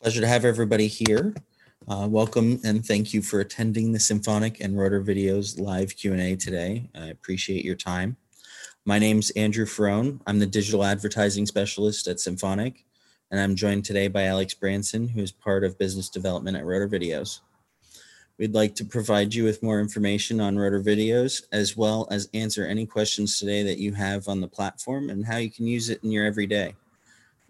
Pleasure to have everybody here. Uh, welcome and thank you for attending the Symphonic and Rotor Videos live Q&A today. I appreciate your time. My name's Andrew Ferrone. I'm the digital advertising specialist at Symphonic, and I'm joined today by Alex Branson, who is part of business development at Rotor Videos. We'd like to provide you with more information on Rotor Videos, as well as answer any questions today that you have on the platform and how you can use it in your everyday.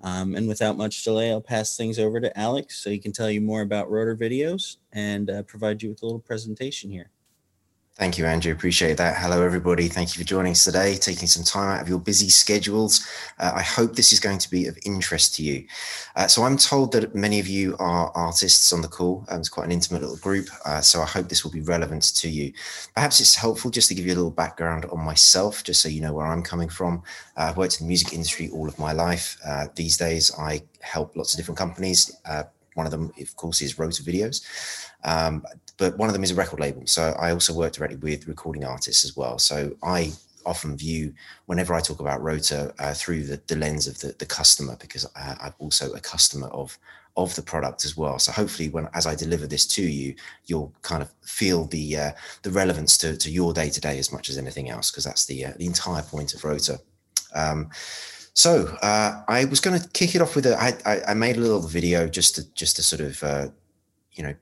Um, and without much delay, I'll pass things over to Alex so he can tell you more about Rotor Videos and uh, provide you with a little presentation here. Thank you, Andrew. Appreciate that. Hello, everybody. Thank you for joining us today, taking some time out of your busy schedules. Uh, I hope this is going to be of interest to you. Uh, so I'm told that many of you are artists on the call. Um, it's quite an intimate little group. Uh, so I hope this will be relevant to you. Perhaps it's helpful just to give you a little background on myself, just so you know where I'm coming from. Uh, I've worked in the music industry all of my life. Uh, these days, I help lots of different companies. Uh, one of them, of course, is Rotor Videos. Um, but one of them is a record label. So I also work directly with recording artists as well. So I often view whenever I talk about Rotor uh, through the, the, lens of the, the customer because uh, I'm also a customer of of the product as well. So hopefully, when as I deliver this to you, you'll kind of feel the uh, the relevance to, to your day to day as much as anything else because that's the uh, the entire point of Rotor. Um, so uh, I was going to kick it off with a. I, I, I made a little video just to just to sort of uh, you know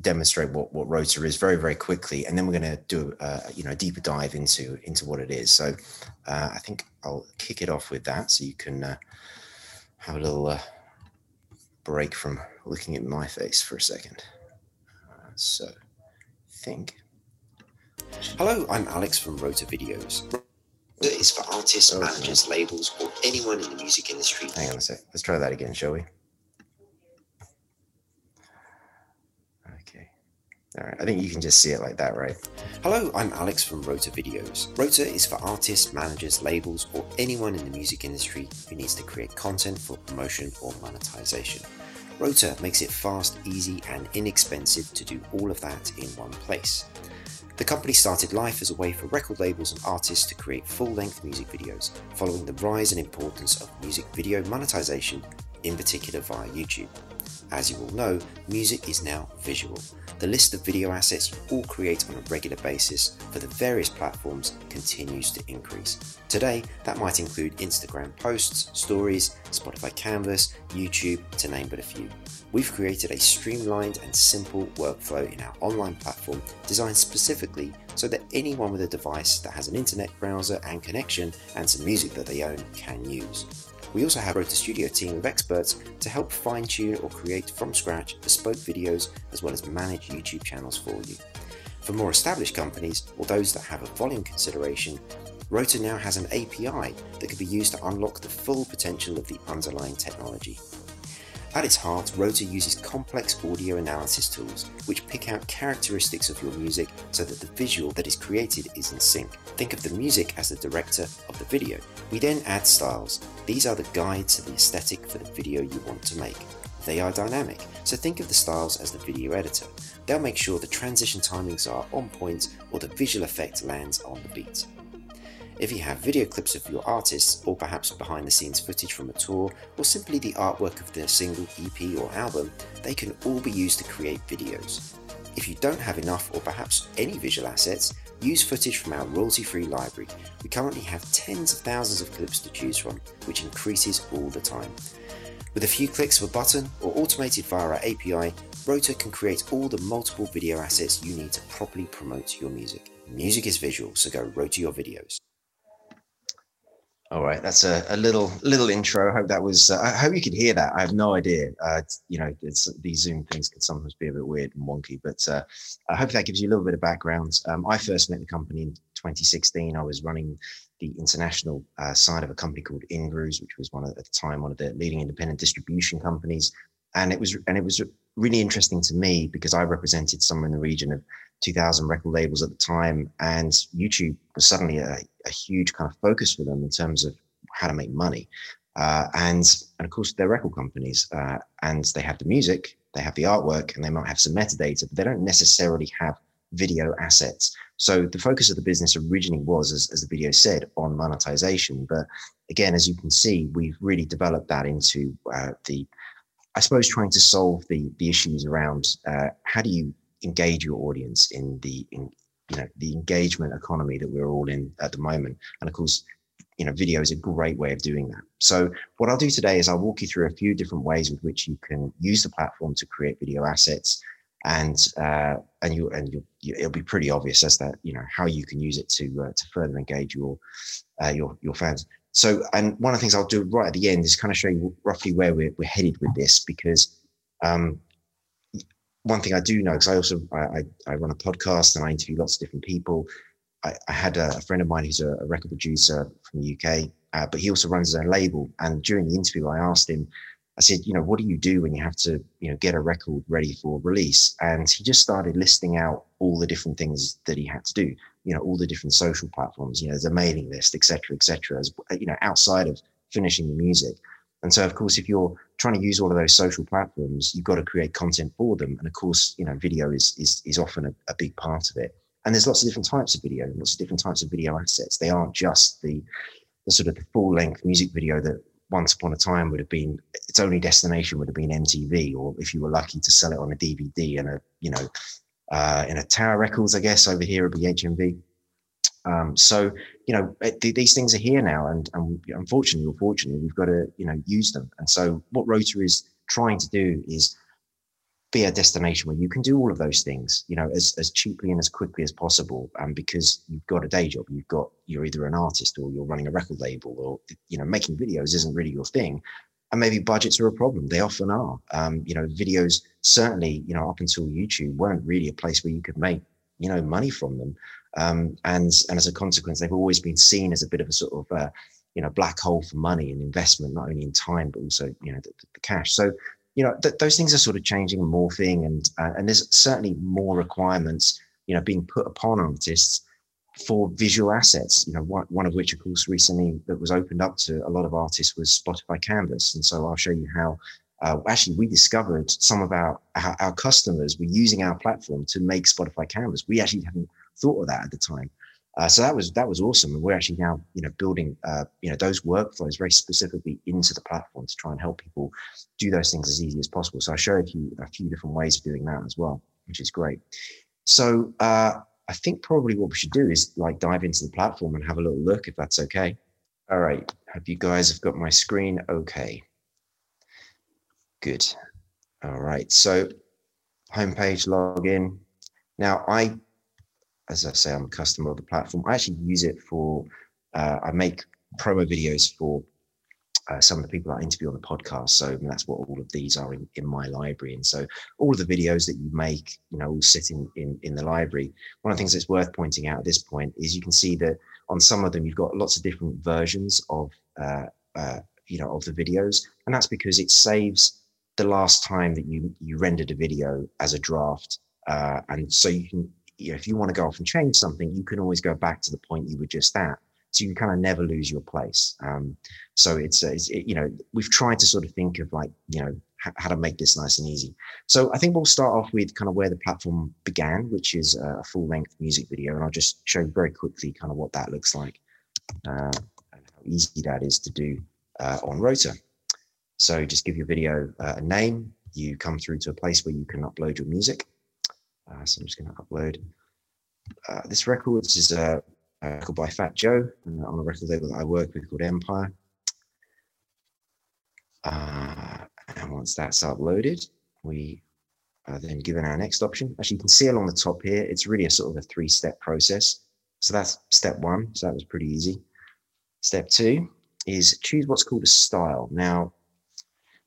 demonstrate what what rotor is very very quickly and then we're going to do a you know a deeper dive into into what it is. So uh, i think i'll kick it off with that so you can uh, have a little uh, break from looking at my face for a second. Uh, so I think. Hello i'm alex from rotor videos. Is for artists oh, managers labels or anyone in the music industry. Hang on a sec. Let's try that again shall we All right, I think you can just see it like that, right? Hello, I'm Alex from Rotor Videos. Rotor is for artists, managers, labels, or anyone in the music industry who needs to create content for promotion or monetization. Rotor makes it fast, easy, and inexpensive to do all of that in one place. The company started life as a way for record labels and artists to create full length music videos, following the rise and importance of music video monetization, in particular via YouTube. As you all know, music is now visual. The list of video assets you all create on a regular basis for the various platforms continues to increase. Today, that might include Instagram posts, stories, Spotify Canvas, YouTube, to name but a few. We've created a streamlined and simple workflow in our online platform designed specifically so that anyone with a device that has an internet browser and connection and some music that they own can use. We also have a Studio team of experts to help fine tune or create from scratch bespoke videos as well as manage YouTube channels for you. For more established companies or those that have a volume consideration, Rotor now has an API that can be used to unlock the full potential of the underlying technology. At its heart, Rotor uses complex audio analysis tools which pick out characteristics of your music so that the visual that is created is in sync. Think of the music as the director of the video. We then add styles. These are the guides to the aesthetic for the video you want to make. They are dynamic, so think of the styles as the video editor. They'll make sure the transition timings are on point or the visual effect lands on the beat. If you have video clips of your artists, or perhaps behind the scenes footage from a tour, or simply the artwork of their single, EP, or album, they can all be used to create videos. If you don't have enough or perhaps any visual assets, use footage from our royalty free library. We currently have tens of thousands of clips to choose from, which increases all the time. With a few clicks of a button or automated via our API, Rotor can create all the multiple video assets you need to properly promote your music. Music is visual, so go Rotor your videos. All right, that's a, a little little intro. I hope that was. Uh, I hope you could hear that. I have no idea. Uh, you know, these Zoom things can sometimes be a bit weird and wonky, but uh, I hope that gives you a little bit of background. Um, I first met the company in 2016. I was running the international uh, side of a company called Ingrooves, which was one of, at the time one of the leading independent distribution companies, and it was and it was really interesting to me because I represented somewhere in the region of 2,000 record labels at the time, and YouTube was suddenly a, a, huge kind of focus for them in terms of how to make money. Uh, and, and of course, they're record companies, uh, and they have the music, they have the artwork, and they might have some metadata, but they don't necessarily have video assets. So the focus of the business originally was, as, as the video said, on monetization. But again, as you can see, we've really developed that into uh, the I suppose trying to solve the the issues around uh, how do you engage your audience in the in, you know the engagement economy that we're all in at the moment, and of course, you know, video is a great way of doing that. So what I'll do today is I'll walk you through a few different ways with which you can use the platform to create video assets, and uh, and you and you, you, it'll be pretty obvious as that you know how you can use it to uh, to further engage your uh, your your fans. So, and one of the things I'll do right at the end is kind of show you roughly where we're, we're headed with this because um, one thing I do know, because I also I, I, run a podcast and I interview lots of different people. I, I had a, friend of mine who's a, a record producer from the UK, uh, but he also runs his own label. And during the interview, I asked him, I said, you know, what do you do when you have to, you know, get a record ready for release? And he just started listing out all the different things that he had to do you know all the different social platforms you know a mailing list etc etc as you know outside of finishing the music and so of course if you're trying to use all of those social platforms you've got to create content for them. And of course you know video is is, is often a, a big part of it. And there's lots of different types of video lots of different types of video assets. They aren't just the the sort of the full length music video that once upon a time would have been its only destination would have been MTV, or if you were lucky to sell it on a DVD and a you know uh, in a Tower Records, I guess over here would be HMV. Um, so you know it, these things are here now, and, and unfortunately or fortunately, we've got to you know use them. And so what Rotor is trying to do is be a destination where you can do all of those things, you know, as, as cheaply and as quickly as possible. Um, because you've got a day job, you've got you're either an artist or you're running a record label, or you know, making videos isn't really your thing and maybe budgets are a problem. They often are. Um, you know, videos certainly, you know, up until YouTube weren't really a place where you could make, you know, money from them. Um, and and as a consequence, they've always been seen as a bit of a sort of, uh, you know, black hole for money and investment, not only in time but also, you know, the, the cash. So, you know, th- those things are sort of changing and morphing, and uh, and there's certainly more requirements, you know, being put upon artists for visual assets. You know, one, one of which, of course, recently that was opened up to a lot of artists was Spotify Canvas, and so I'll show you how. Uh, actually, we discovered some of our, our, our customers were using our platform to make Spotify Canvas. We actually hadn't thought of that at the time. Uh, so that was that was awesome, and we're actually now you know building uh, you know those workflows very specifically into the platform to try and help people do those things as easy as possible. So I showed you a few different ways of doing that as well, which is great. So uh, I think probably what we should do is like dive into the platform and have a little look if that's okay. All right. Hope you guys have got my screen okay. Good. All right. So homepage login. Now I, as I say, I'm a customer of the platform. I actually use it for, uh, I make promo videos for uh, some of the people that I interview on the podcast. So that's what all of these are in, in my library. And so all of the videos that you make, you know, all sit in, in, in the library. One of the things that's worth pointing out at this point is you can see that on some of them, you've got lots of different versions of, uh, uh, you know, of the videos. And that's because it saves the last time that you, you rendered a video as a draft. Uh, and so you can, you know, if you want to go off and change something, you can always go back to the point you were just at so you kind of never lose your place. Um, so it's, uh, it's it, you know we've tried to sort of think of like you know how to make this nice and easy. So I think we'll start off with kind of where the platform began, which is a full length music video, and I'll just show very quickly kind of what that looks like uh, and how easy that is to do uh, on Rotor. So just give your video uh, a name. You come through to a place where you can upload your music. Uh, so I'm just going to upload uh, this record. Is a uh, called by Fat Joe uh, on a record label that I work with called Empire. Uh, and once that's uploaded, we are then given our next option. As you can see along the top here, it's really a sort of a three-step process. So that's step one. So that was pretty easy. Step two is choose what's called a style. Now,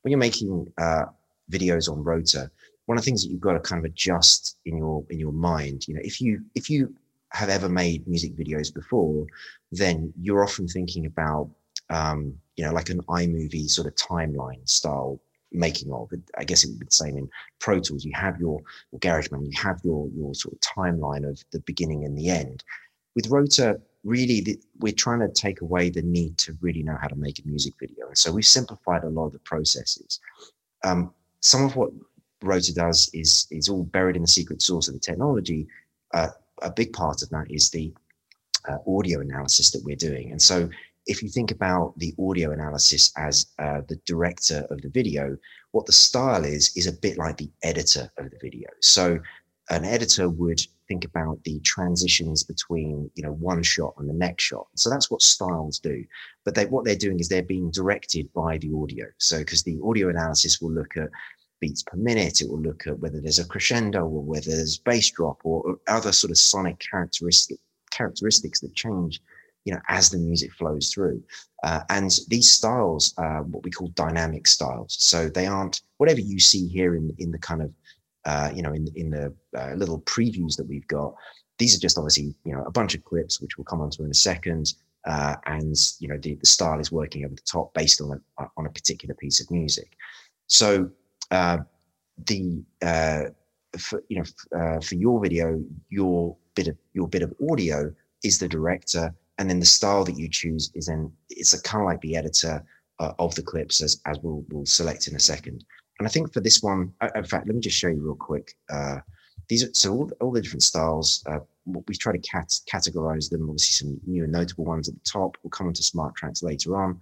when you're making uh, videos on Rotor, one of the things that you've got to kind of adjust in your in your mind, you know, if you if you have ever made music videos before, then you're often thinking about, um, you know, like an iMovie sort of timeline style making of. I guess it would be the same in Pro Tools. You have your, GarageBand, you have your your sort of timeline of the beginning and the end. With Rotor, really, the, we're trying to take away the need to really know how to make a music video, and so we've simplified a lot of the processes. Um, some of what Rotor does is is all buried in the secret source of the technology. Uh, a big part of that is the uh, audio analysis that we're doing. And so if you think about the audio analysis as uh, the director of the video, what the style is, is a bit like the editor of the video. So an editor would think about the transitions between you know one shot and the next shot so that's what styles do but they what they're doing is they're being directed by the audio so because the audio analysis will look at beats per minute it will look at whether there's a crescendo or whether there's bass drop or, other sort of sonic characteristic characteristics that change you know as the music flows through uh, and these styles are what we call dynamic styles so they aren't whatever you see here in in the kind of uh, you know, in in the uh, little previews that we've got. These are just obviously, you know, a bunch of clips which we'll come onto in a second. Uh, and you know, the, the style is working over the top based on a on a particular piece of music. So uh, the uh, for, you know uh, for your video, your bit of your bit of audio is the director, and then the style that you choose is then it's a kind of like the editor uh, of the clips as, as we'll, we'll select in a second. And I think for this one, uh, in fact, let me just show you real quick. Uh, these are so all, all the different styles. We try to cat, categorize them. Obviously, some new and notable ones at the top. We'll come into smart tracks later on.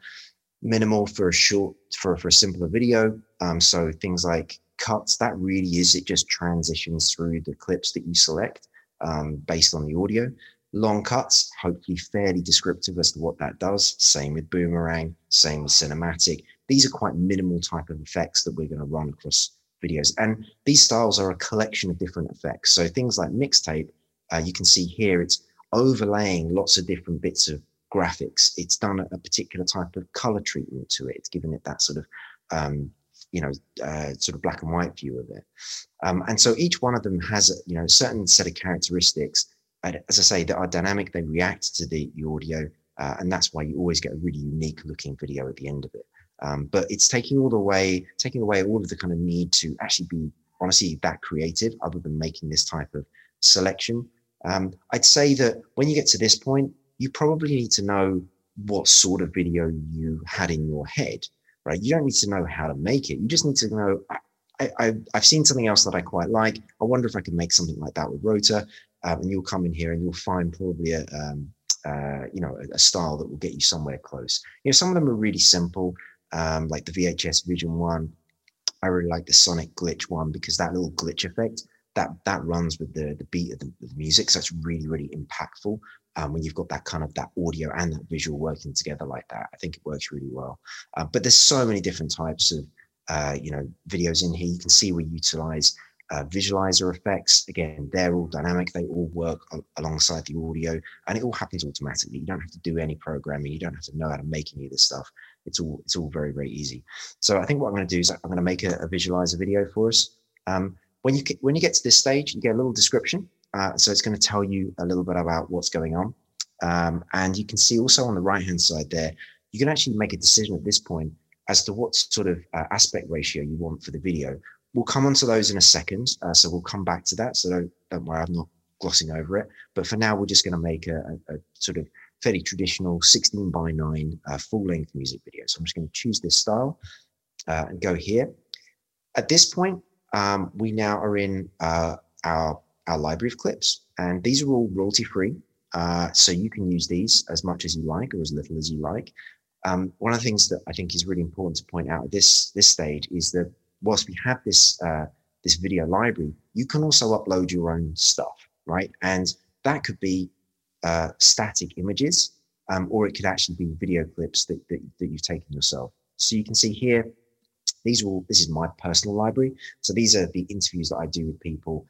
Minimal for a short, for for a simpler video. Um, so things like cuts. That really is it. Just transitions through the clips that you select um, based on the audio. Long cuts, hopefully fairly descriptive as to what that does. Same with boomerang. Same with cinematic these are quite minimal type of effects that we're going to run across videos. And these styles are a collection of different effects. So things like mixtape, uh, you can see here, it's overlaying lots of different bits of graphics. It's done a, particular type of color treatment to it. It's given it that sort of, um, you know, uh, sort of black and white view of it. Um, and so each one of them has, a, you know, a certain set of characteristics. As I say, that are dynamic. They react to the, the audio. Uh, and that's why you always get a really unique looking video at the end of it. Um, but it's taking all the way, taking away all of the kind of need to actually be honestly that creative, other than making this type of selection. Um, I'd say that when you get to this point, you probably need to know what sort of video you had in your head, right? You don't need to know how to make it. You just need to know. I, I, I've seen something else that I quite like. I wonder if I can make something like that with Rotor. Um, and you'll come in here and you'll find probably a, um, uh, you know, a, a, style that will get you somewhere close. You know, some of them are really simple um, like the VHS Vision one. I really like the Sonic Glitch one because that little glitch effect that that runs with the the beat of the, the music, so it's really really impactful um, when you've got that kind of that audio and that visual working together like that. I think it works really well. Uh, but there's so many different types of uh, you know videos in here. You can see we utilize uh, visualizer effects. Again, they're all dynamic. They all work alongside the audio and it all happens automatically. You don't have to do any programming. You don't have to know how to make any of this stuff. It's all, it's all very, very easy. So I think what I'm going to do is I'm going to make a, a visualizer video for us. Um, when you, when you get to this stage, you get a little description. Uh, so it's going to tell you a little bit about what's going on. Um, and you can see also on the right-hand side there, you can actually make a decision at this point as to what sort of uh, aspect ratio you want for the video. We'll come onto those in a second, uh, so we'll come back to that. So don't, don't worry, I'm not glossing over it. But for now, we're just going to make a, a, a, sort of fairly traditional 16 by 9 uh, full-length music video. So I'm just going to choose this style uh, and go here. At this point, um, we now are in our, our library of clips, and these are all royalty-free. Uh, so you can use these as much as you like or as little as you like. Um, one of the things that I think is really important to point out at this this stage is that whilst we have this uh, this video library, you can also upload your own stuff, right? And that could be uh, static images, um, or it could actually be video clips that, that, that you've taken yourself. So you can see here, these are all, this is my personal library. So these are the interviews that I do with people.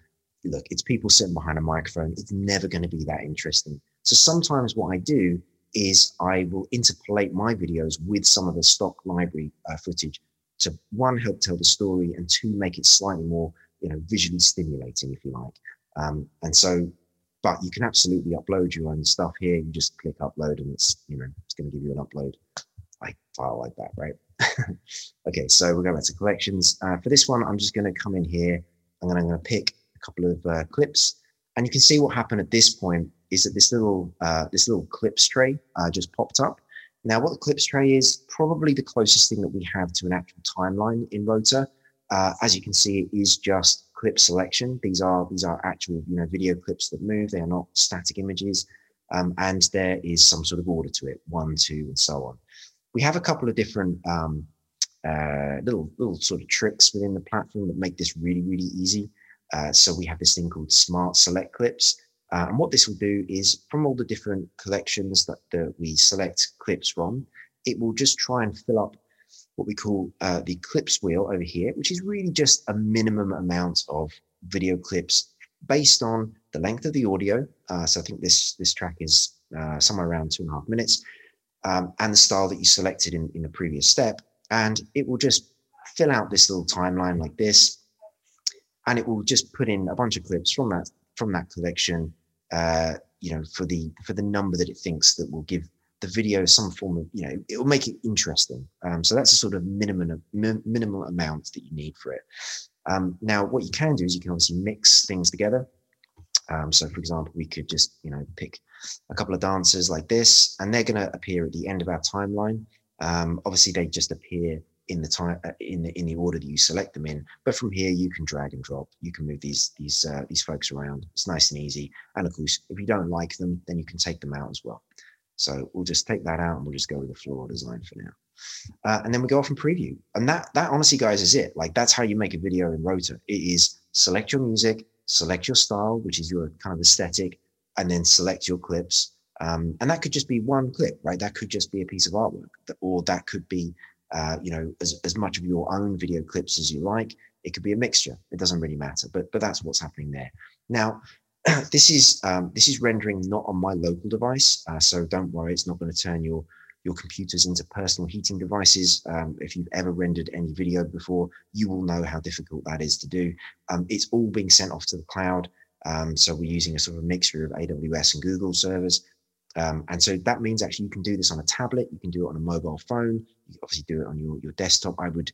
Look, it's people sitting behind a microphone. It's never going to be that interesting. So sometimes what I do is I will interpolate my videos with some of the stock library uh, footage to one help tell the story and two make it slightly more you know visually stimulating if you like. Um, and so but you can absolutely upload your own stuff here. You just click upload and it's you know it's going to give you an upload. Like file like that right? Okay so we'll go back to collections. Uh, for this one i'm just going to come in here. And then i'm going to pick couple of uh, clips and you can see what happened at this point is that this little uh, this little clips tray uh, just popped up now, what the clips tray is probably the closest thing that we have to an actual timeline in Rotor. Uh, as you can see, it is just clip selection. These are these are actual you know video clips that move. They are not static images. Um, and there is some sort of order to it, one, two, and so on. We have a couple of different um, uh, little little sort of tricks within the platform that make this really, really easy. Uh, so we have this thing called Smart Select Clips. Uh, and what this will do is from all the different collections that, that we select clips from, it will just try and fill up what we call uh, the clips wheel over here, which is really just a minimum amount of video clips based on the length of the audio. Uh, so I think this, this track is uh, somewhere around two and a half minutes um, and the style that you selected in, in the previous step. And it will just fill out this little timeline like this. And it will just put in a bunch of clips from that from that collection, uh, you know, for the for the number that it thinks that will give the video some form of, you know, it will make it interesting. Um, so that's a sort of minimum minimal amount that you need for it. Um, now, what you can do is you can obviously mix things together. Um, so, for example, we could just, you know, pick a couple of dancers like this, and they're going to appear at the end of our timeline. Um, obviously, they just appear in the time uh, in the in the order that you select them in. But from here, you can drag and drop. You can move these these uh, these folks around. It's nice and easy. And of course, if you don't like them, then you can take them out as well. So we'll just take that out and we'll just go with the floor design for now. Uh, and then we go off and preview. And that, that honestly, guys, is it. Like that's how you make a video in Rotor. It is select your music, select your style, which is your kind of aesthetic, and then select your clips. Um, and that could just be one clip, right? That could just be a piece of artwork, or that could be, uh, you know, as, as much of your own video clips as you like. It could be a mixture. It doesn't really matter, but but that's what's happening there. Now, this is um, this is rendering not on my local device, uh, so don't worry, it's not going to turn your your computers into personal heating devices. Um, if you've ever rendered any video before, you will know how difficult that is to do. Um, it's all being sent off to the cloud, um, so we're using a sort of mixture of AWS and Google servers. Um, and so that means actually you can do this on a tablet, you can do it on a mobile phone, you obviously do it on your, your desktop. I would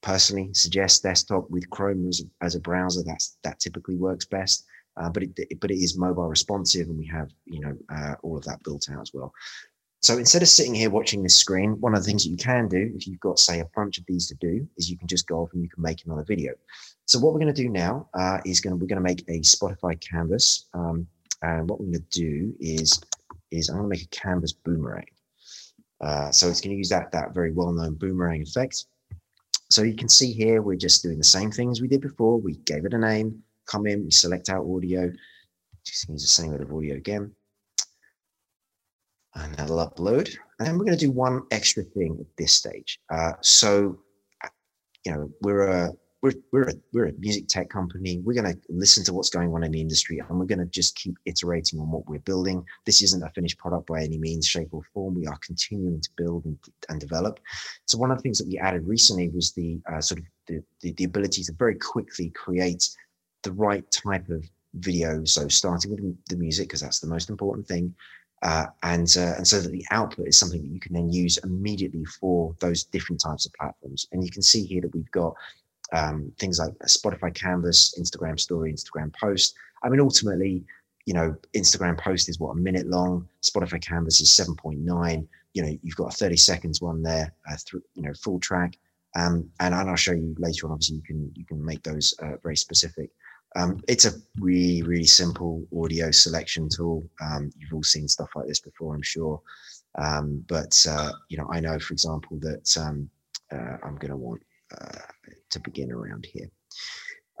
personally suggest desktop with Chrome as, as a browser. That's that typically works best uh, but it but it is mobile responsive, and we have you know uh, all of that built out as well. So instead of sitting here watching this screen, one of the things that you can do if you've got say a bunch of these to do is you can just go off and you can make another video. So what we're going to do now uh, is going we're going to make a Spotify canvas, um, and what we're going to do is is I'm going to make a canvas boomerang. Uh, so it's going to use that that very well known boomerang effect. So you can see here we're just doing the same thing as we did before. We gave it a name, come in, we select our audio, just use the same bit of audio again, and that'll upload. And then we're going to do one extra thing at this stage. Uh, so, you know, we're a we're we're a, we're a music tech company. We're going to listen to what's going on in the industry, and we're going to just keep iterating on what we're building. This isn't a finished product by any means, shape, or form. We are continuing to build and, and develop. So one of the things that we added recently was the uh, sort of the, the, the ability to very quickly create the right type of video. So starting with the music, because that's the most important thing. Uh, and uh, and so that the output is something that you can then use immediately for those different types of platforms. And you can see here that we've got um, things like Spotify Canvas, Instagram Story, Instagram Post. I mean, ultimately, you know, Instagram Post is what a minute long. Spotify Canvas is seven point nine. You know, you've got a thirty seconds one there, uh, through you know, full track. Um, and, and I'll show you later on. Obviously, you can you can make those uh, very specific. Um, it's a really, really simple audio selection tool. Um, you've all seen stuff like this before, I'm sure. Um, but, uh, you know, I know, for example, that um, uh, I'm going to want uh, to begin around here.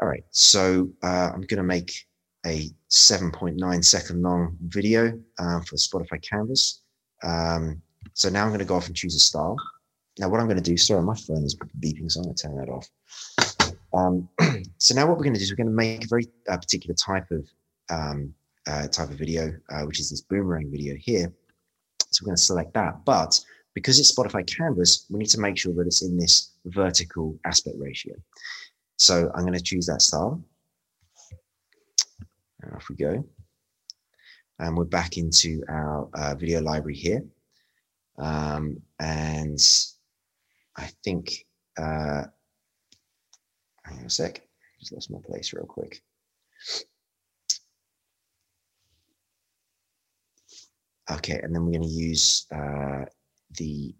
All right, so uh, I'm going to make a 7.9 second long video uh, for Spotify Canvas. Um, so now I'm going to go off and choose a style. Now, what I'm going to do, sorry, my phone is beeping, so I'm going to turn that off. Um, so now what we're going to do is we're going to make a very uh, particular type of um, uh, type of video, uh, which is this boomerang video here. So we're going to select that. But because it's Spotify Canvas, we need to make sure that it's in this vertical aspect ratio. So I'm going to choose that style. And off we go. And we're back into our uh, video library here. Um, and I think uh, Hang on a sec. Just lost my place real quick. Okay, and then we're going to use uh, the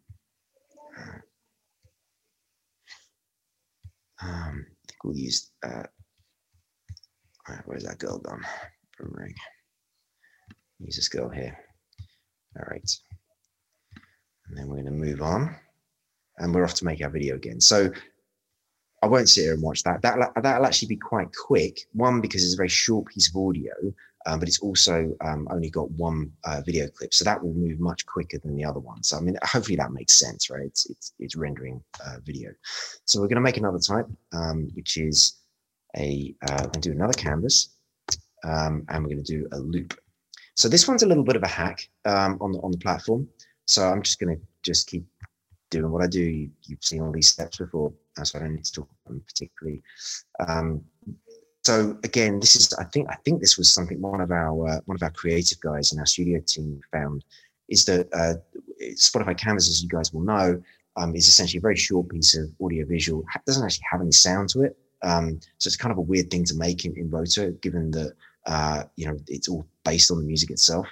uh, um, I think we'll use uh, where's that girl gone? Boomerang. Use this girl here. All right. And then we're going to move on and we're off to make our video again. So I won't sit here and watch that. that that'll actually be quite quick. One, because it's a very short piece of audio, um, but it's also um, only got one uh, video clip. So that will move much quicker than the other one. So, I mean, hopefully that makes sense, right? It's, it's, it's rendering uh, video. So we're going to make another type, um, which is a, uh, and do another canvas. Um, and we're going to do a loop. So this one's a little bit of a hack um, on the on the platform. So I'm just going to just keep doing what I do. You, have seen all these steps before, so I don't need to talk them particularly. So again, this is I think I think this was something one of our uh, one of our creative guys in our studio team found is that uh, Spotify Canvas, as you guys will know, um, is essentially a very short piece of audio visual. It doesn't actually have any sound to it, um, so it's kind of a weird thing to make in, in given that uh, you know it's all based on the music itself.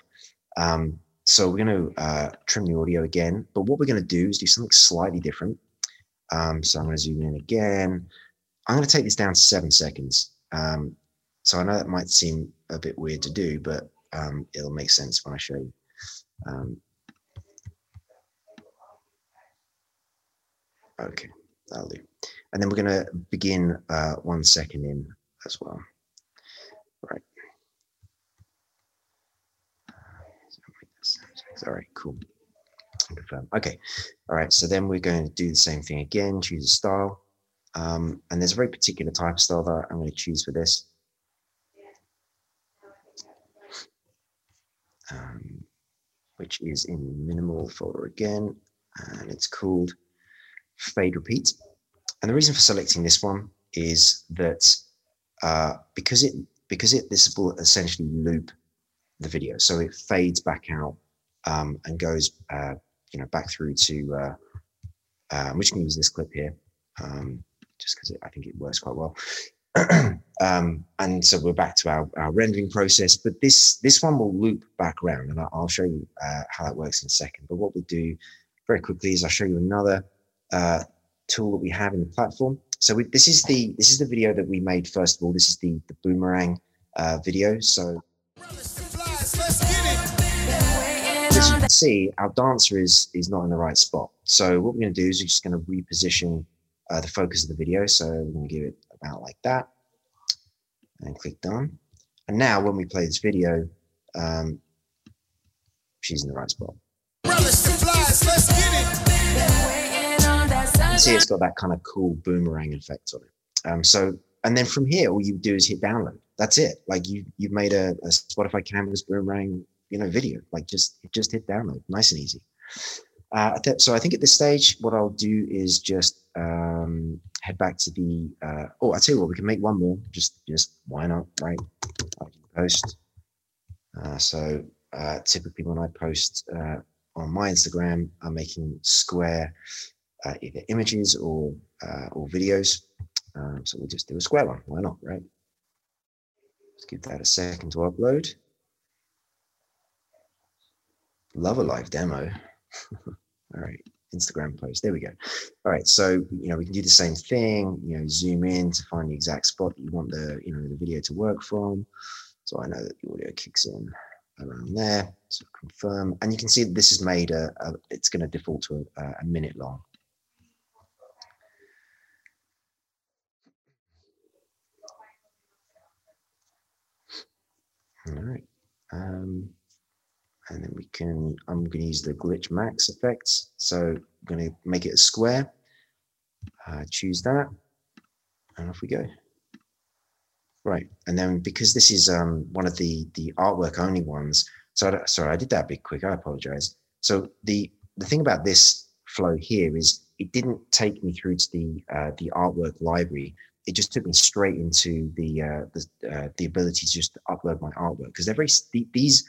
Um, so we're going to uh, trim the audio again, but what we're going to do is do something slightly different. Um, so I'm going to zoom in again. I'm going to take this down to seven seconds. Um, so I know that might seem a bit weird to do, but um, it'll make sense when I show you. Um, okay, that'll do. And then we're going to begin uh, one second in as well. Right. Right, cool. Confirm. Okay. All right. So then we're going to do the same thing again, choose a style. Um, and there's a very particular type of style that I'm going to choose for this. Um, which is in minimal folder again, and it's called fade repeat. And the reason for selecting this one is that uh, because it because it this will essentially loop the video, so it fades back out um, and goes, uh, you know, back through to, uh, uh, going to use this clip here, um, just because I think it works quite well. um, and so we're back to our, our rendering process, but this this one will loop back around, and I'll show you uh, how that works in a second. But what we'll do very quickly is I'll show you another uh, tool that we have in the platform. So we, this is the this is the video that we made first of all. This is the the boomerang uh, video. So as you can see, our dancer is, is not in the right spot. So what we're going to do is we're just going to reposition uh, the focus of the video. So we're going to give it about like that and click done. And now when we play this video, um, she's in the right spot. See it's got that kind of cool boomerang effect on it. Um, so, and then from here, all you do is hit download. That's it. Like you, you've made a, a Spotify Canvas boomerang you know video like just just hit download nice and easy uh, so i think at this stage what i'll do is just um, head back to the uh, oh i tell you what we can make one more. Just just why not right? I can post. Uh, so uh, typically when i post uh, on my instagram i'm making square uh, either images or or videos. Um, so we'll just do a square one. Why not right? Let's give that a second to upload. Love a live demo. All right, Instagram post. There we go. All right, so you know we can do the same thing. You know, zoom in to find the exact spot you want the you know the video to work from. So I know that the audio kicks in around there. So confirm, and you can see that this is made a, a it's going to default to a, a minute long. All right. Um, and then we can, I'm going to use the glitch max effects. So I'm going to make it a square, uh, choose that, and off we go. Right, and then because this is um, one of the the artwork only ones, so I, sorry, I did that a bit quick, I apologize. So the, the thing about this flow here is it didn't take me through to the uh, the artwork library. It just took me straight into the uh, the, uh, the ability to just upload my artwork because every these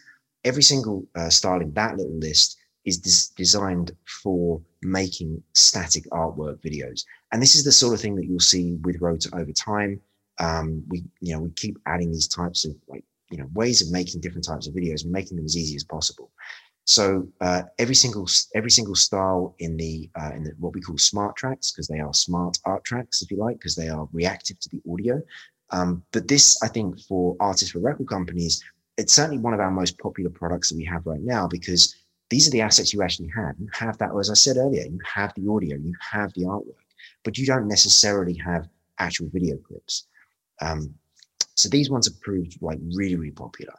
every single uh, style in that little list is des- designed for making static artwork videos. And this is the sort of thing that you'll see with Rotor over time. Um, we, you know, we keep adding these types of like, you know, ways of making different types of videos and making them as easy as possible. So uh, every single every single style in the uh, in the, what we call smart tracks because they are smart art tracks, if you like, because they are reactive to the audio. Um, but this, I think, for artists for record companies, it's certainly one of our most popular products that we have right now because these are the assets you actually have. You have that, as I said earlier, you have the audio, you have the artwork, but you don't necessarily have actual video clips. Um, so these ones have proved like really, really popular.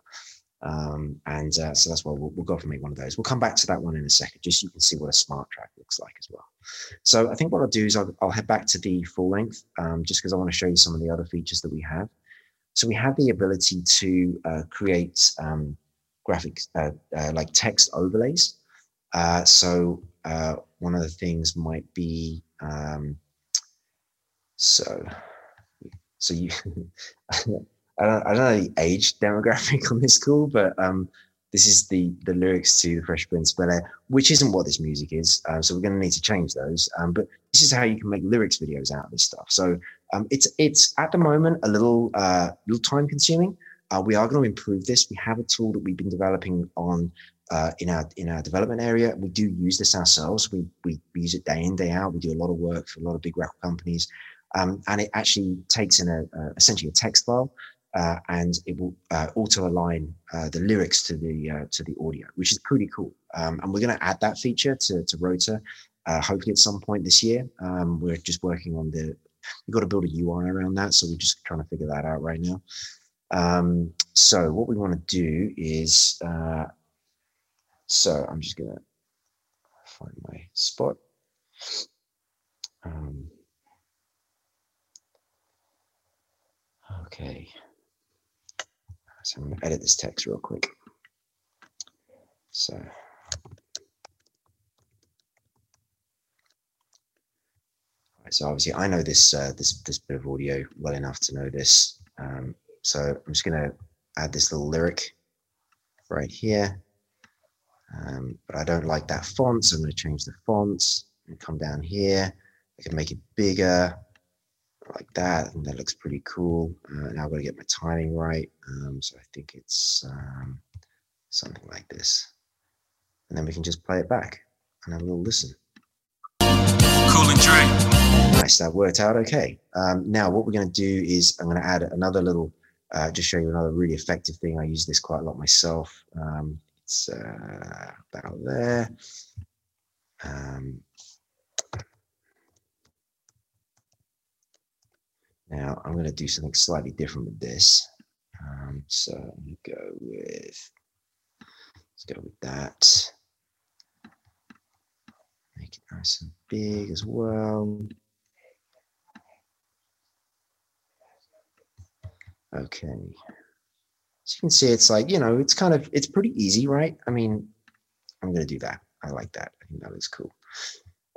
Um, and uh, so that's why we'll, we'll, go and make one of those. We'll come back to that one in a second, just so you can see what a smart track looks like as well. So I think what I'll do is I'll, I'll head back to the full length, um, just because I want to show you some of the other features that we have. So we have the ability to uh, create um, graphics, uh, uh, like text overlays. Uh, so uh, one of the things might be, um, so, so you, I don't, I don't know the age demographic on this call, but um, this is the the lyrics to the Fresh Prince Bel Air, which isn't what this music is. Um, so we're going to need to change those. Um, but this is how you can make lyrics videos out of this stuff. So um, it's it's at the moment a little uh, little time consuming. Uh, we are going to improve this. We have a tool that we've been developing on uh, in our in our development area. We do use this ourselves. We, we use it day in day out. We do a lot of work for a lot of big record companies, um, and it actually takes in a, a essentially a text file uh, and it will uh, auto align uh, the lyrics to the to the audio, which is pretty cool. Um, and we're going to add that feature to to Rotor, uh, hopefully at some point this year. Um, we're just working on the. We've got to build a UI around that, so we're just trying to figure that out right now. Um, so what we want to do is, uh, so I'm just going to find my spot. Um, okay. So I'm going to edit this text real quick. So. So obviously I know this uh, this this bit of audio well enough to know this. Um, so I'm just going to add this little lyric right here. Um, but I don't like that font, so I'm to change the fonts and come down here. I can make it bigger like that, and that looks pretty cool. Uh, now I've got to get my timing right. Um, so I think it's um, something like this. And then we can just play it back and have a little listen. Cool and. Nice, that worked out okay. Um, now what we're going to do is I'm going to add another little, uh, just show you another really effective thing. I use this quite a lot myself. Um, it's uh, about there. Um, Now I'm going to do something slightly different with this. Um, so I'm go with, let's go with that. Make it nice and big as well. Okay. So you can see it's like, you know, it's kind of, it's pretty easy, right? I mean, I'm going to do that. I like that. I think that looks cool.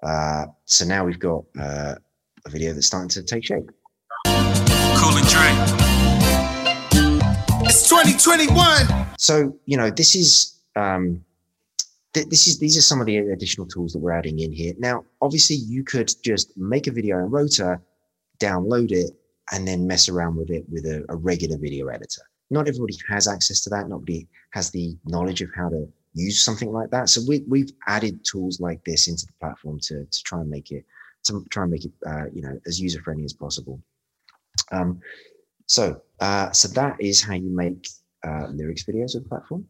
Uh, so now we've got uh, a video that's starting to take shape cool and drink. It's 2021. So, you know, this is um th- this is these are some of the additional tools that we're adding in here. Now, obviously you could just make a video in Rotor, download it, and then mess around with it with a, a regular video editor. Not everybody has access to that. Nobody has the knowledge of how to use something like that. So we, we've added tools like this into the platform to, to try and make it to try and make it uh, you know as user friendly as possible. Um, so, uh, so that is how you make uh, lyrics videos with the platform.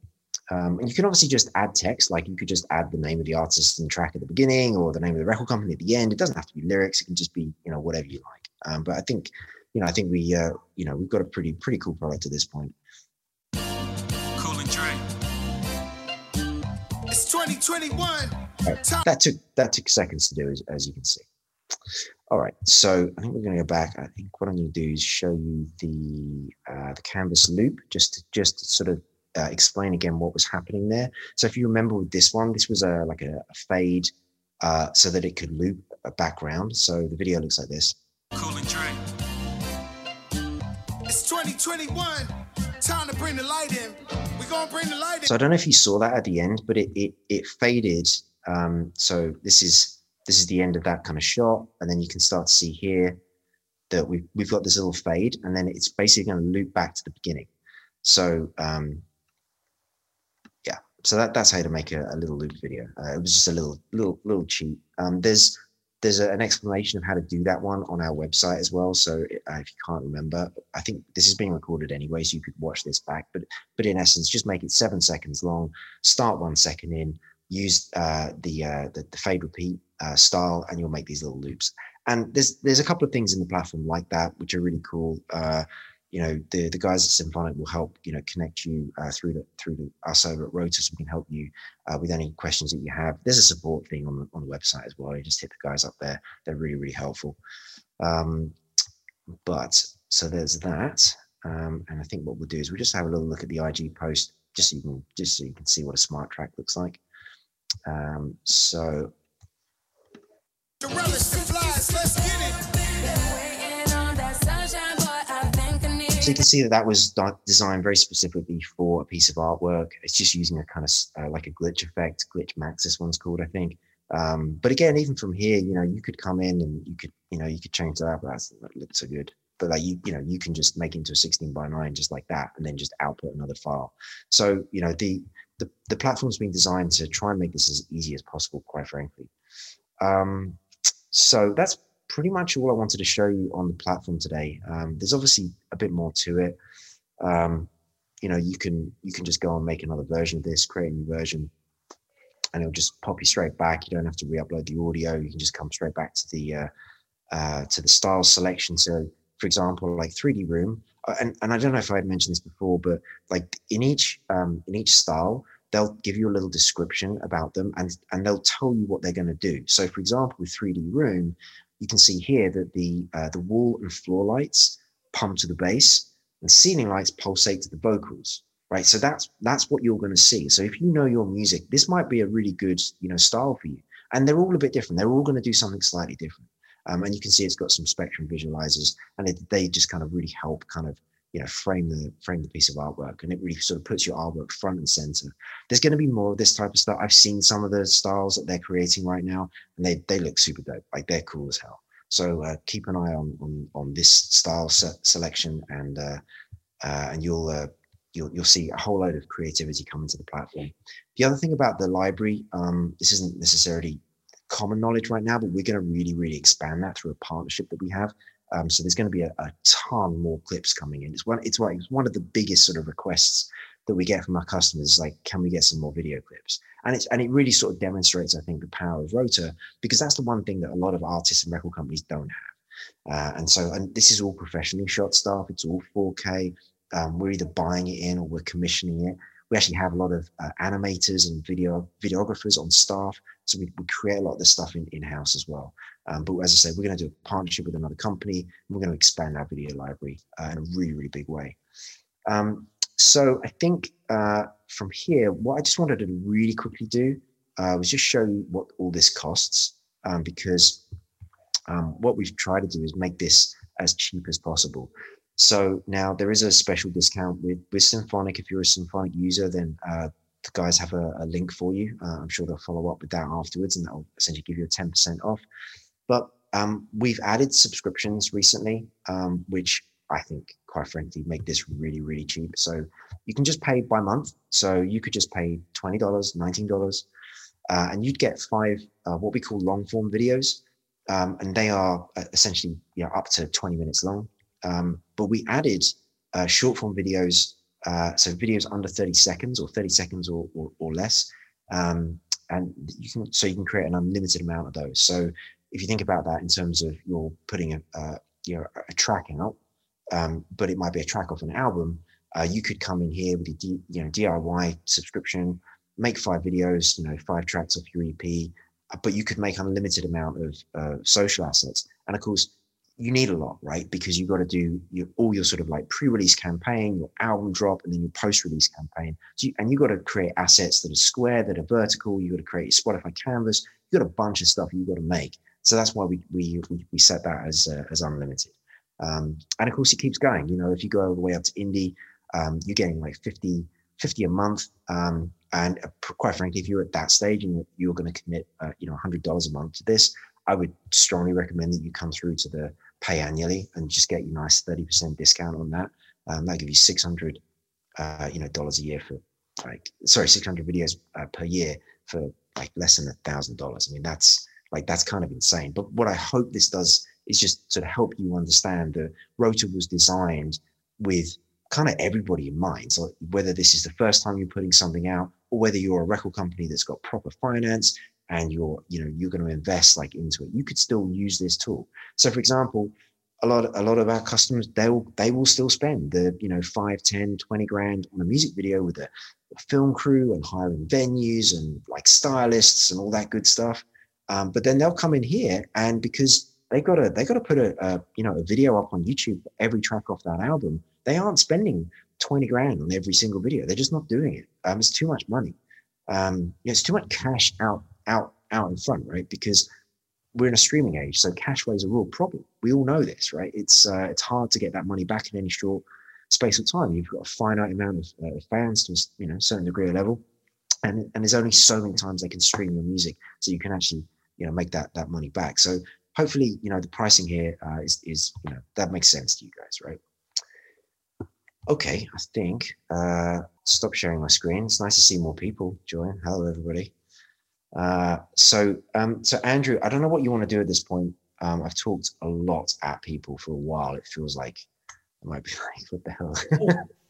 Um, and you can obviously just add text, like you could just add the name of the artist and track at the beginning or the name of the record company at the end. It doesn't have to be lyrics. It can just be, you know, whatever you like. Um, but I think, you know, I think we, uh, you know, we've got a pretty, pretty cool product at this point. Cool and Dre. It's 2021. Right. That took, that took seconds to do, as, as you can see. All right, so I think we're going to go back. I think what I'm going to do is show you the uh, the canvas loop, just to, just to sort of uh, explain again what was happening there. So if you remember with this one, this was a like a, a fade uh, so that it could loop a background. So the video looks like this. Cool and drink. It's 2021. Time to bring the light in. We're gonna bring the light in. So I don't know if you saw that at the end, but it it, it faded. Um, so this is this is the end of that kind of shot. And then you can start to see here that we've, we've got this little fade and then it's basically going to loop back to the beginning. So um, yeah, so that, that's how to make a, a little loop video. Uh, it was just a little, little, little cheat. Um, there's, there's a, an explanation of how to do that one on our website as well. So uh, if you can't remember, I think this is being recorded anyway, so you could watch this back. But but in essence, just make it seven seconds long. Start one second in, use uh, the, uh, the, the fade repeat uh, style, and you'll make these little loops. And there's there's a couple of things in the platform like that which are really cool. You know, the the guys at Symphonic will help you know connect you uh, through the through the, us over at Rotor, so we can help you uh, with any questions that you have. There's a support thing on the on the website as well. You just hit the guys up there; they're really really helpful. Um, but so there's that. Um, and I think what we'll do is we'll just have a little look at the IG post just so you can just so you can see what a smart track looks like. Um, so so you can see that that was designed very specifically for a piece of artwork. It's just using a kind of uh, like a glitch effect, glitch max. This one's called, I think. Um, but again, even from here, you know, you could come in and you could, you know, you could change that. But that looks so good but like you you know you can just make into a 16 by 9 just like that and then just output another file so you know the the, the platform's been designed to try and make this as easy as possible quite frankly um, so that's pretty much all i wanted to show you on the platform today. Um, there's obviously a bit more to it. Um, you know you can you can just go and make another version of this create a new version and it'll just pop you straight back. You don't have to re-upload the audio. You can just come straight back to the uh, uh, to the style selection. So for example, like 3D Room, uh, and, and I don't know if I had mentioned this before, but like in each um, in each style, they'll give you a little description about them and and they'll tell you what they're going to do. So, for example, with 3D Room, you can see here that the uh, the wall and floor lights pump to the bass, and ceiling lights pulsate to the vocals. Right, so that's that's what you're going to see. So if you know your music, this might be a really good you know style for you. And they're all a bit different. They're all going to do something slightly different. Um, and you can see it's got some spectrum visualizers and it, they just kind of really help kind of you know frame the frame the piece of artwork and it really sort of puts your artwork front and center. There's going to be more of this type of stuff. I've seen some of the styles that they're creating right now and they they look super dope. Like they're cool as hell. So uh, keep an eye on on on this style se- selection and uh, uh, and you'll uh, you'll you'll see a whole load of creativity coming to the platform. The other thing about the library um, this isn't necessarily common knowledge right now, but we're going to really, really expand that through a partnership that we have. Um, so there's going to be a, a, ton more clips coming in. It's one, it's, one, it's one of the biggest sort of requests that we get from our customers. Like, can we get some more video clips? And it's and it really sort of demonstrates, I think, the power of Rotor because that's the one thing that a lot of artists and record companies don't have. Uh, and so, and this is all professionally shot stuff. It's all 4K. Um, we're either buying it in or we're commissioning it. We actually have a lot of uh, animators and video videographers on staff, so we, we create a lot of this stuff in in house as well. Um, but as I said, we're going to do a partnership with another company. we're going to expand our video library uh, in a really really big way. Um, so I think uh, from here, what I just wanted to really quickly do uh, was just show you what all this costs, um, because um, what we've tried to do is make this as cheap as possible. So now there is a special discount with, with Symphonic. If you're a Symphonic user, then uh, the guys have a, a link for you. Uh, I'm sure they'll follow up with that afterwards and that'll essentially give you a 10% off. But um, we've added subscriptions recently, um, which I think, quite frankly, make this really, really cheap. So you can just pay by month. So you could just pay $20, $19, uh, and you'd get five uh, what we call long form videos. Um, and they are uh, essentially you know, up to 20 minutes long. Um, but we added uh, short form videos, uh, so videos under 30 seconds or 30 seconds or, or, or less. Um, and you can, so you can create an unlimited amount of those. So if you think about that in terms of you're putting a, uh, you know, a track out, um, but it might be a track off an album, uh, you could come in here with a D, you know, DIY subscription, make five videos, you know, five tracks off your EP, but you could make unlimited amount of uh, social assets. And of course, you need a lot, right? Because you've got to do your, all your sort of like pre-release campaign, your album drop, and then your post-release campaign. So you, and you've got to create assets that are square, that are vertical. You've got to create your Spotify canvas. You've got a bunch of stuff you've got to make. So that's why we we we set that as uh, as unlimited. Um, and of course, it keeps going. You know, if you go all the way up to indie, um, you're getting like 50, 50 a month. Um, and uh, quite frankly, if you're at that stage and you're, going to commit, uh, you know, hundred dollars a month to this, I would strongly recommend that you come through to the pay annually and just get your nice 30% discount on that. Um, that'll give you 600, uh, you know, dollars a year for like, sorry, 600 videos uh, per year for like less than a thousand dollars. I mean, that's like, that's kind of insane. But what I hope this does is just sort of help you understand that Rotor was designed with kind of everybody in mind. So whether this is the first time you're putting something out or whether you're a record company that's got proper finance and you're you know you're going to invest like into it you could still use this tool so for example a lot a lot of our customers they will they will still spend the you know 5 10 20 grand on a music video with a film crew and hiring venues and like stylists and all that good stuff um, but then they'll come in here and because they got to they got to put a, a you know a video up on youtube every track off that album they aren't spending 20 grand on every single video they're just not doing it um, it's too much money um, it's too much cash out out out in front right because we're in a streaming age, so cash flow is a real problem. We all know this, right? It's uh, it's hard to get that money back in any short space of time. You've got a finite amount of uh, fans to you know a certain degree of level, and and there's only so many times they can stream your music, so you can actually you know make that that money back. So hopefully you know the pricing here uh, is is you know that makes sense to you guys, right? Okay, I think uh, stop sharing my screen. It's nice to see more people join. Hello, everybody. Uh, so, um, so Andrew, I don't know what you want to do at this point. Um, I've talked a lot at people for a while. It feels like I might be like, what the hell?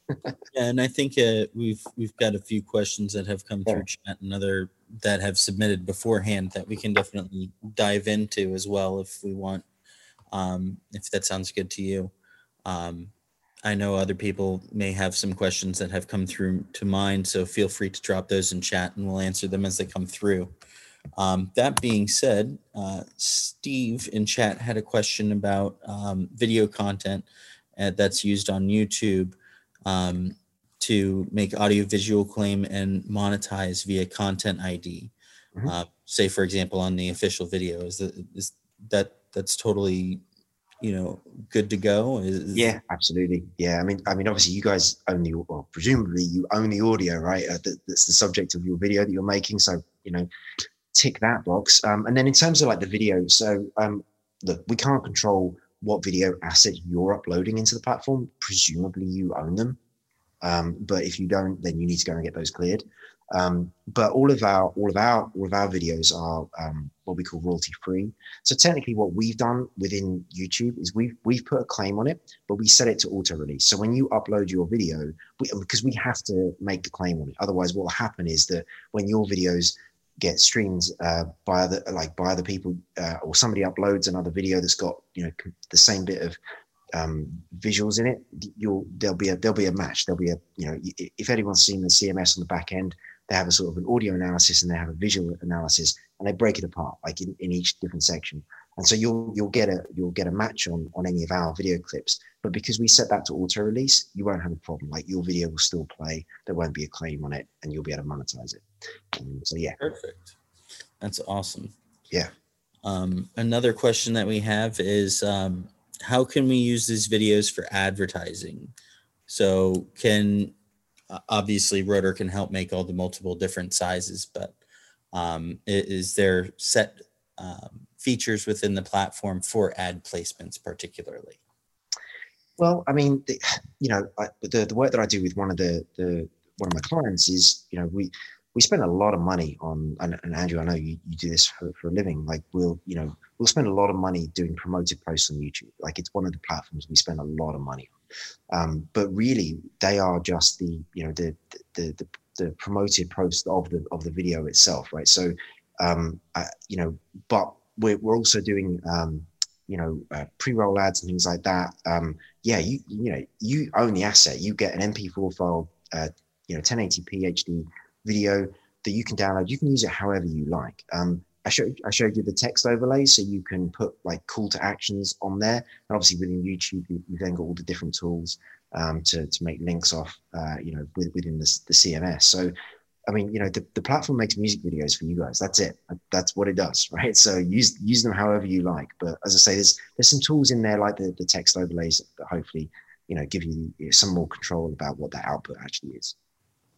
yeah, and I think uh, we've we've got a few questions that have come yeah. through chat and other that have submitted beforehand that we can definitely dive into as well if we want. Um, if that sounds good to you. Um, I know other people may have some questions that have come through to mind, so feel free to drop those in chat and we'll answer them as they come through. Um, that being said, uh, Steve in chat had a question about um, video content uh, that's used on YouTube um, to make audio visual claim and monetize via content ID. Mm-hmm. Uh, say, for example, on the official video, is that, is that that's totally you know good to go is, yeah absolutely yeah i mean i mean obviously you guys own the well presumably you own the audio right uh, that, that's the subject of your video that you're making so you know tick that box um, and then in terms of like the video so um look we can't control what video assets you're uploading into the platform presumably you own them um, but if you don't then you need to go and get those cleared um, but all of our all of our all of our videos are um, what we call royalty free. So technically, what we've done within YouTube is we've we've put a claim on it, but we set it to auto release. So when you upload your video, we, because we have to make the claim on it, otherwise, what will happen is that when your videos get streamed uh, by other like by other people, uh, or somebody uploads another video that's got you know the same bit of um, visuals in it, you'll there'll be a there'll be a match. There'll be a you know if anyone's seen the CMS on the back end, they have a sort of an audio analysis and they have a visual analysis and they break it apart like in, in each different section and so you'll you'll get a you'll get a match on on any of our video clips. But because we set that to auto release you won't have a problem. Like your video will still play. There won't be a claim on it and you'll be able to monetize it. Um, so yeah. Perfect. That's awesome. Yeah. Um, another question that we have is um, how can we use these videos for advertising? So can obviously rotor can help make all the multiple different sizes but um, is there set um, features within the platform for ad placements particularly? Well i mean the, you know I, the, the work that i do with one of the, the one of my clients is you know we we spend a lot of money on and, and andrew i know you, you do this for, for a living like we'll you know we'll spend a lot of money doing promoted posts on youtube. Like it's one of the platforms we spend a lot of money on. Um, but really, they are just the you know the the the, the promoted post of the of the video itself, right? So, um, uh, you know, but we're we're also doing um, you know uh, pre-roll ads and things like that. Um, yeah, you you know you own the asset. You get an MP4 file, uh, you know, 1080p HD video that you can download. You can use it however you like. Um, I showed I showed you the text overlay, so you can put like call to actions on there. And obviously within YouTube, you, have then got all the different tools um, to to make links off, uh, you know, with, within the, the CMS. So, I mean, you know, the, the platform makes music videos for you guys. That's it. That's what it does, right? So use use them however you like. But as I say, there's there's some tools in there like the, the text overlays that hopefully, you know, give you some more control about what that output actually is.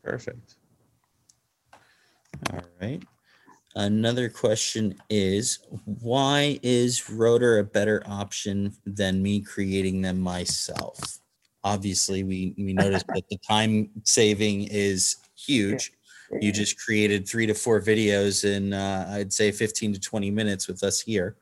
Perfect. All right. Another question is why is Rotor a better option than me creating them myself? Obviously, we, we noticed that the time saving is huge. You just created three to four videos in, uh, I'd say, 15 to 20 minutes with us here.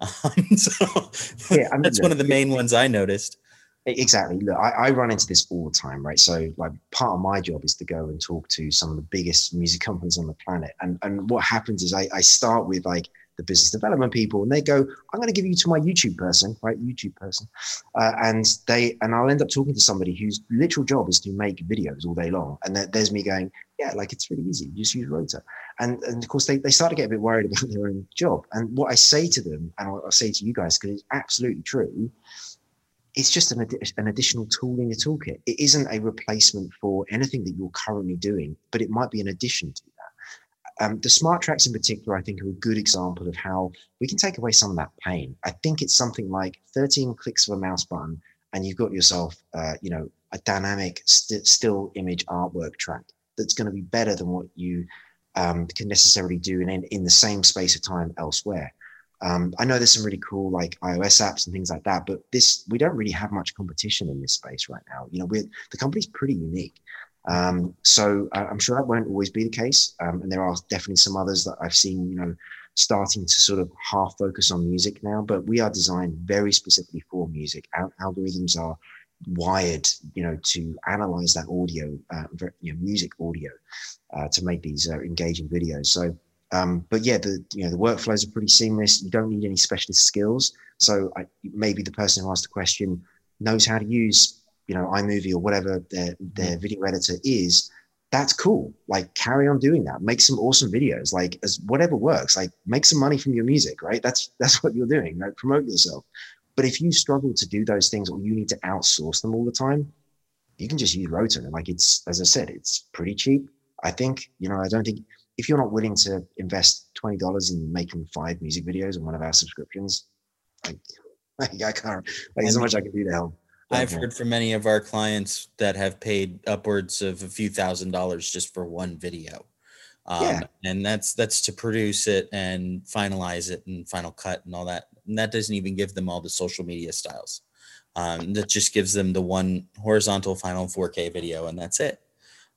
Um, so yeah, that's one of the main ones I noticed. Exactly. Look, I, I, run into this all the time, right? So, like, part of my job is to go and talk to some of the biggest music companies on the planet. And and what happens is I, I start with like the business development people, and they go, "I'm going to give you to my YouTube person, right? YouTube person," uh, and they and I'll end up talking to somebody whose literal job is to make videos all day long, and there's me going, "Yeah, like it's really easy. You just use Rotor," and and of course they they start to get a bit worried about their own job. And what I say to them, and I'll, say to you guys, because it's absolutely true it's just an, an additional tool in your toolkit. It isn't a replacement for anything that you're currently doing, but it might be an addition to that. Um, the smart tracks in particular, I think, are a good example of how we can take away some of that pain. I think it's something like 13 clicks of a mouse button, and you've got yourself, uh, you know, a dynamic st- still image artwork track that's going to be better than what you um, can necessarily do in, in the same space of time elsewhere. Um, I know there's some really cool like iOS apps and things like that, but this we don't really have much competition in this space right now. You know, we're the company's pretty unique. Um, so uh, I'm sure that won't always be the case, um, and there are definitely some others that I've seen. You know, starting to sort of half focus on music now, but we are designed very specifically for music. Our algorithms are wired, you know, to analyze that audio, uh, you know, music audio, uh, to make these uh, engaging videos. So um, but yeah, the you know the workflows are pretty seamless. You don't need any specialist skills. So I, maybe the person who asked the question knows how to use you know iMovie or whatever their their mm-hmm. video editor is. That's cool. Like carry on doing that. Make some awesome videos. Like as whatever works. Like make some money from your music. Right. That's that's what you're doing. Like promote yourself. But if you struggle to do those things or you need to outsource them all the time, you can just use Rotor. Like it's as I said, it's pretty cheap. I think you know I don't think if you're not willing to invest twenty dollars in making five music videos on one of our subscriptions, I, I can't. Like, there's so much I can do to help. I've heard from many of our clients that have paid upwards of a few thousand dollars just for one video. Um, yeah. and that's that's to produce it and finalize it and final cut and all that. And that doesn't even give them all the social media styles. Um, that just gives them the one horizontal final 4K video, and that's it.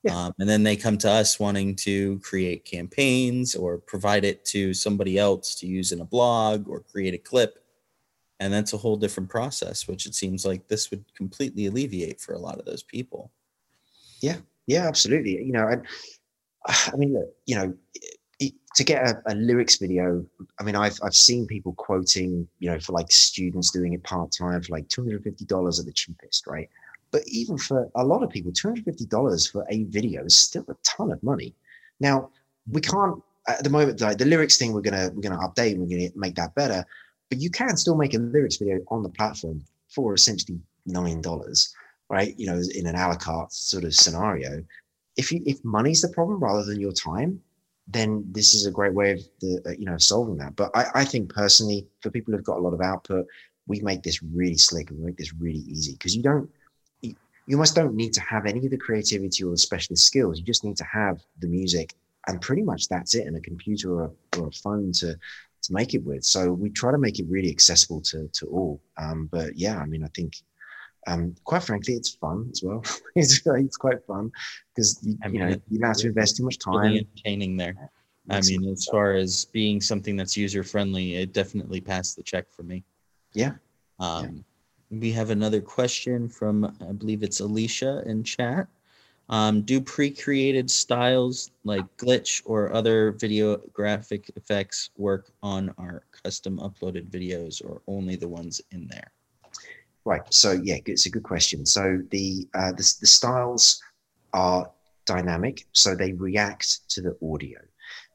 Yeah. Um, and then they come to us wanting to create campaigns or provide it to somebody else to use in a blog or create a clip. And that's a whole different process, which it seems like this would completely alleviate for a lot of those people. Yeah, yeah, absolutely. You know, and I mean, look, you know, to get a, a, lyrics video, I mean, I've I've seen people quoting, you know, for like students doing it part time for like two hundred and fifty dollars at the cheapest, right? But even for a lot of people, $250 for a video is still a ton of money. Now, we can't at the moment like the lyrics thing we're gonna we're gonna update we're gonna make that better. But you can still make a lyrics video on the platform for essentially nine dollars, right? You know, in an a la carte sort of scenario. If you if money's the problem rather than your time, then this is a great way of the uh, you know solving that. But I, I think personally, for people who've got a lot of output, we make this really slick and we make this really easy because you don't you almost don't need to have any of the creativity or the specialist skills. You just need to have the music, and pretty much that's it, and a computer or or a phone to to make it with. So we try to make it really accessible to to all. Um, but yeah, I mean, I think. Um, quite frankly, it's fun as well. it's, it's quite fun because you, I mean, you know you don't have to invest too much time. Really entertaining there. I mean, as far as being something that's user friendly, it definitely passed the check for me. Yeah. Um, yeah we have another question from, I believe it's Alicia in chat. Um, do pre-created styles like glitch or other video graphic effects work on our custom uploaded videos or only the ones in there? Right. So yeah, it's a good question. So the uh, the, the styles are dynamic, so they react to the audio.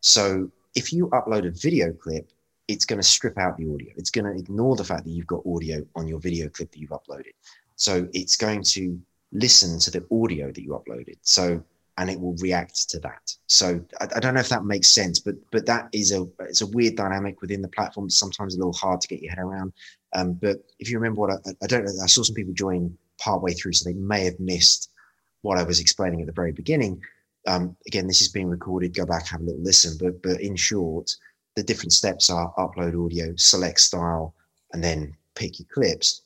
So if you upload a video clip, it's going to strip out the audio. It's going to ignore the fact that you've got audio on your video clip that you've uploaded. So it's going to listen to the audio that you uploaded. So and it will react to that. So I, I, don't know if that makes sense, but but that is a it's a weird dynamic within the platform. It's sometimes a little hard to get your head around. Um, but if you remember what I, I don't know, I saw some people join partway through, so they may have missed what I was explaining at the very beginning. Um, again, this is being recorded. Go back, have a little listen. But but in short, the different steps are upload audio, select style, and then pick your clips.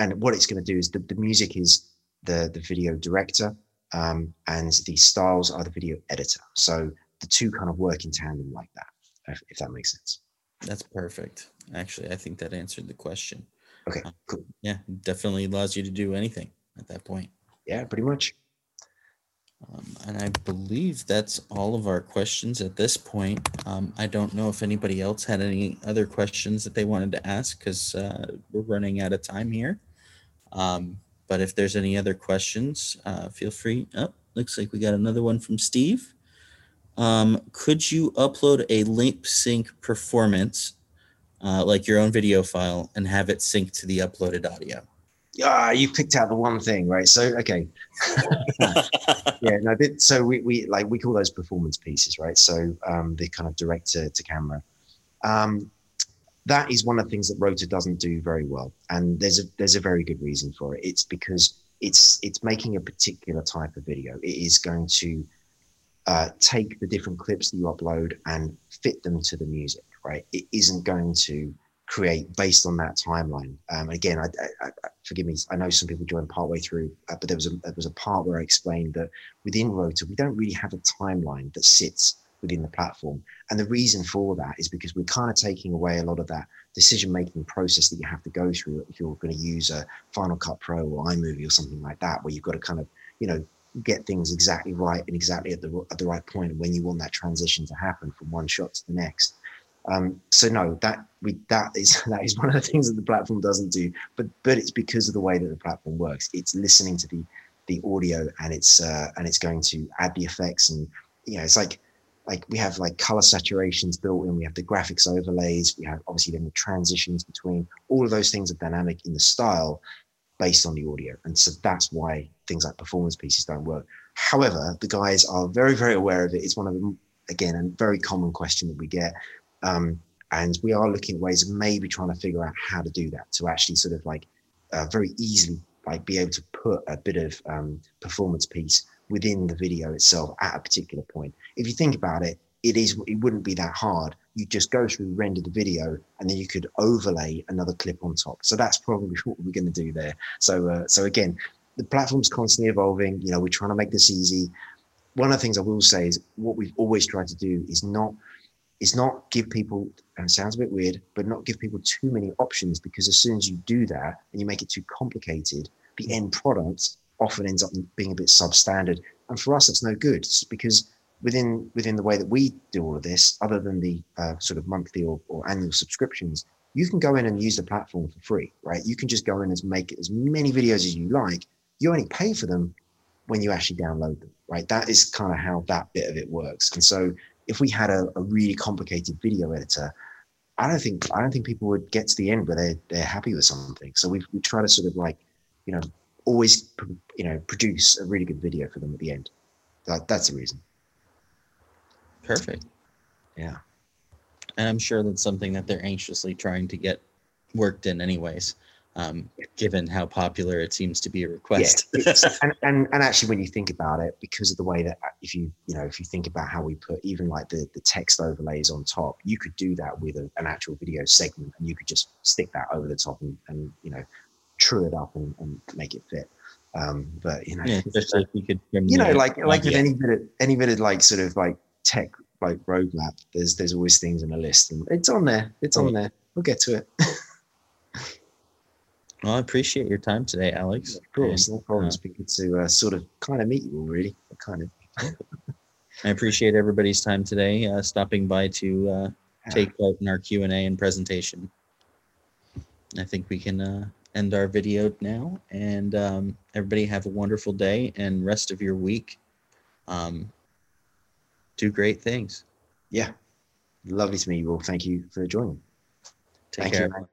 And what it's going to do is the, the music is the, the video director um, and the styles are the video editor. So the two kind of work in tandem like that, if, if that makes sense. That's perfect. Actually, I think that answered the question. Okay, cool. Yeah, definitely allows you to do anything at that point. Yeah, pretty much. Um, and I believe that's all of our questions at this point. Um, I don't know if anybody else had any other questions that they wanted to ask because uh, we're running out of time here. Um, but if there's any other questions, uh, feel free. Oh, looks like we got another one from Steve. Um, could you upload a lip sync performance, uh, like your own video file, and have it sync to the uploaded audio? ah, you picked out the one thing, right? So, okay. yeah, no, so we, we like, we call those performance pieces, right? So um, the kind of director to camera. Um, that is one of the things that Rotor doesn't do very well. And there's a, there's a very good reason for it. It's because it's, it's making a particular type of video. It is going to uh, take the different clips that you upload and fit them to the music, right? It isn't going to create based on that timeline. Um, again, I, I, I, forgive me. I know some people joined partway through, uh, but there was a there was a part where I explained that within Rotor we don't really have a timeline that sits within the platform, and the reason for that is because we're kind of taking away a lot of that decision making process that you have to go through if you're going to use a Final Cut Pro or iMovie or something like that, where you've got to kind of you know get things exactly right and exactly at the at the right point when you want that transition to happen from one shot to the next. Um, so no, that we that is that is one of the things that the platform doesn't do. But but it's because of the way that the platform works. It's listening to the the audio and it's uh, and it's going to add the effects and you know it's like like we have like color saturations built in. We have the graphics overlays. We have obviously then the transitions between all of those things are dynamic in the style based on the audio. And so that's why things like performance pieces don't work. However, the guys are very, very aware of it. It's one of them, again, a very common question that we get. Um, and we are looking at ways of maybe trying to figure out how to do that to actually sort of like uh, very easily like be able to put a bit of um, performance piece within the video itself at a particular point. If you think about it, it is it wouldn't be that hard. You just go through render the video and then you could overlay another clip on top. So that's probably what we're going to do there. So uh, so again, the platform's constantly evolving. You know, we're trying to make this easy. One of the things I will say is what we've always tried to do is not is not give people, and sounds a bit weird, but not give people too many options because as soon as you do that and you make it too complicated, the end product often ends up being a bit substandard. And for us, that's no good because within within the way that we do all of this, other than the uh, sort of monthly or, or annual subscriptions, you can go in and use the platform for free, right? You can just go in and make as many videos as you like. You only pay for them when you actually download them, right? That is kind of how that bit of it works. And so if we had a, a really complicated video editor, I don't think I don't think people would get to the end where they they're happy with something. So we we try to sort of like, you know, always you know produce a really good video for them at the end. That, that's the reason. Perfect. Yeah. And I'm sure that's something that they're anxiously trying to get worked in, anyways um, given how popular it seems to be a request. Yeah, and, and and actually, when you think about it, because of the way that uh, if you you know if you think about how we put even like the the text overlays on top, you could do that with a, an actual video segment, and you could just stick that over the top and, and you know true it up and, and make it fit. Um, but you know, yeah, especially if you could, you know, like like with any bit of any bit of like sort of like tech like roadmap, there's there's always things in a list, and it's on there. It's on there. We'll get to it. Well, I appreciate your time today, Alex. Of course, no problem. It's been good to uh, sort of kind of meet you all, really. Kind of. I appreciate everybody's time today, uh, stopping by to uh, take part in our Q and A and presentation. I think we can uh, end our video now, and um, everybody have a wonderful day and rest of your week. Um, do great things. Yeah, lovely to meet you all. Thank you for joining. Take Thank care. You,